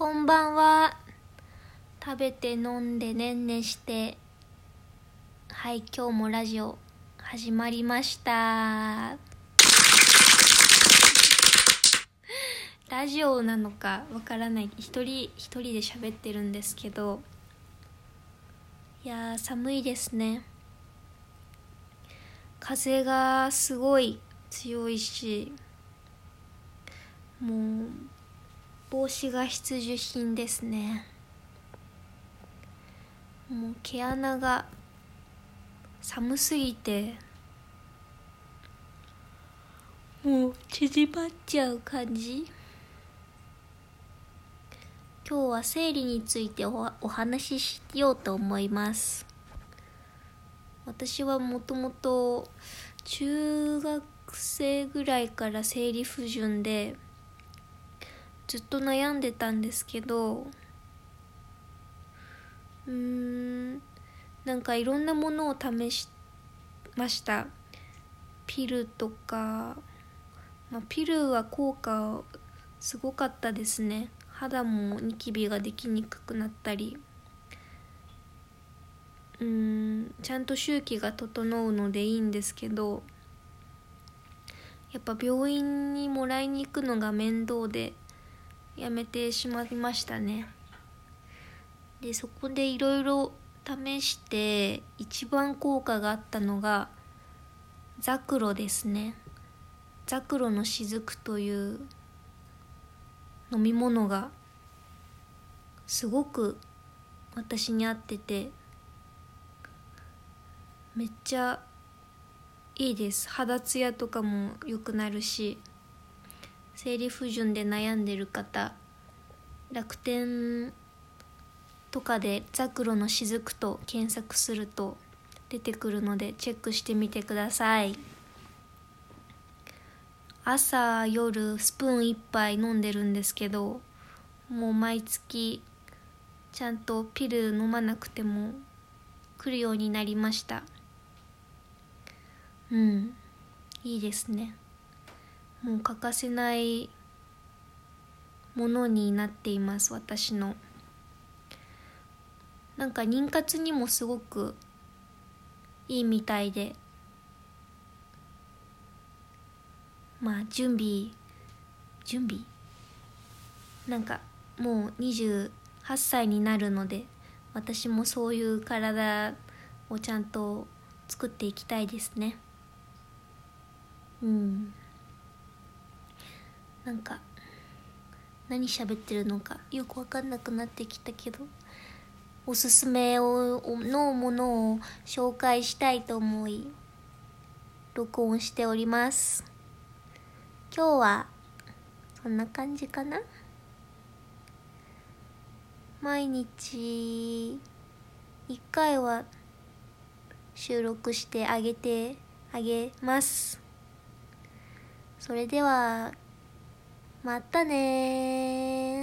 こんばんは。食べて飲んでねんねして。はい、今日もラジオ始まりました。ラジオなのかわからない。一人一人で喋ってるんですけど。いやー、寒いですね。風がすごい強いし、もう、帽子が必需品ですね。もう毛穴が寒すぎてもう縮まっちゃう感じ。今日は生理についておお話ししようと思います。私はもともと中学生ぐらいから生理不順でずっと悩んでたんですけどうーんなんかいろんなものを試しました。ピルとか、まあ、ピルは効果すごかったですね。肌もニキビができにくくなったり。うーんちゃんと周期が整うのでいいんですけどやっぱ病院にもらいに行くのが面倒でやめてしまいましたね。でそこでいろいろ試して一番効果があったのがザクロですね。ザクロの雫という飲み物がすごく私に合っててめっちゃいいです。肌ツヤとかも良くなるし生理不順で悩んでる方楽天とかでザクロの雫と検索すると出てくるのでチェックしてみてください。朝夜スプーン1杯飲んでるんですけどもう毎月ちゃんとピル飲まなくても来るようになりました。うんいいですね。もう欠かせないものになっています私の。なんか妊活にもすごくいいみたいで。まあ準備準備？なんかもう28歳になるので私もそういう体をちゃんと作っていきたいですね。うん。なんか何喋ってるのかよく分かんなくなってきたけどおすすめをのものを紹介したいと思い録音しております。今日はそんな感じかな？毎日1回は収録してあげてあげます。それではまたね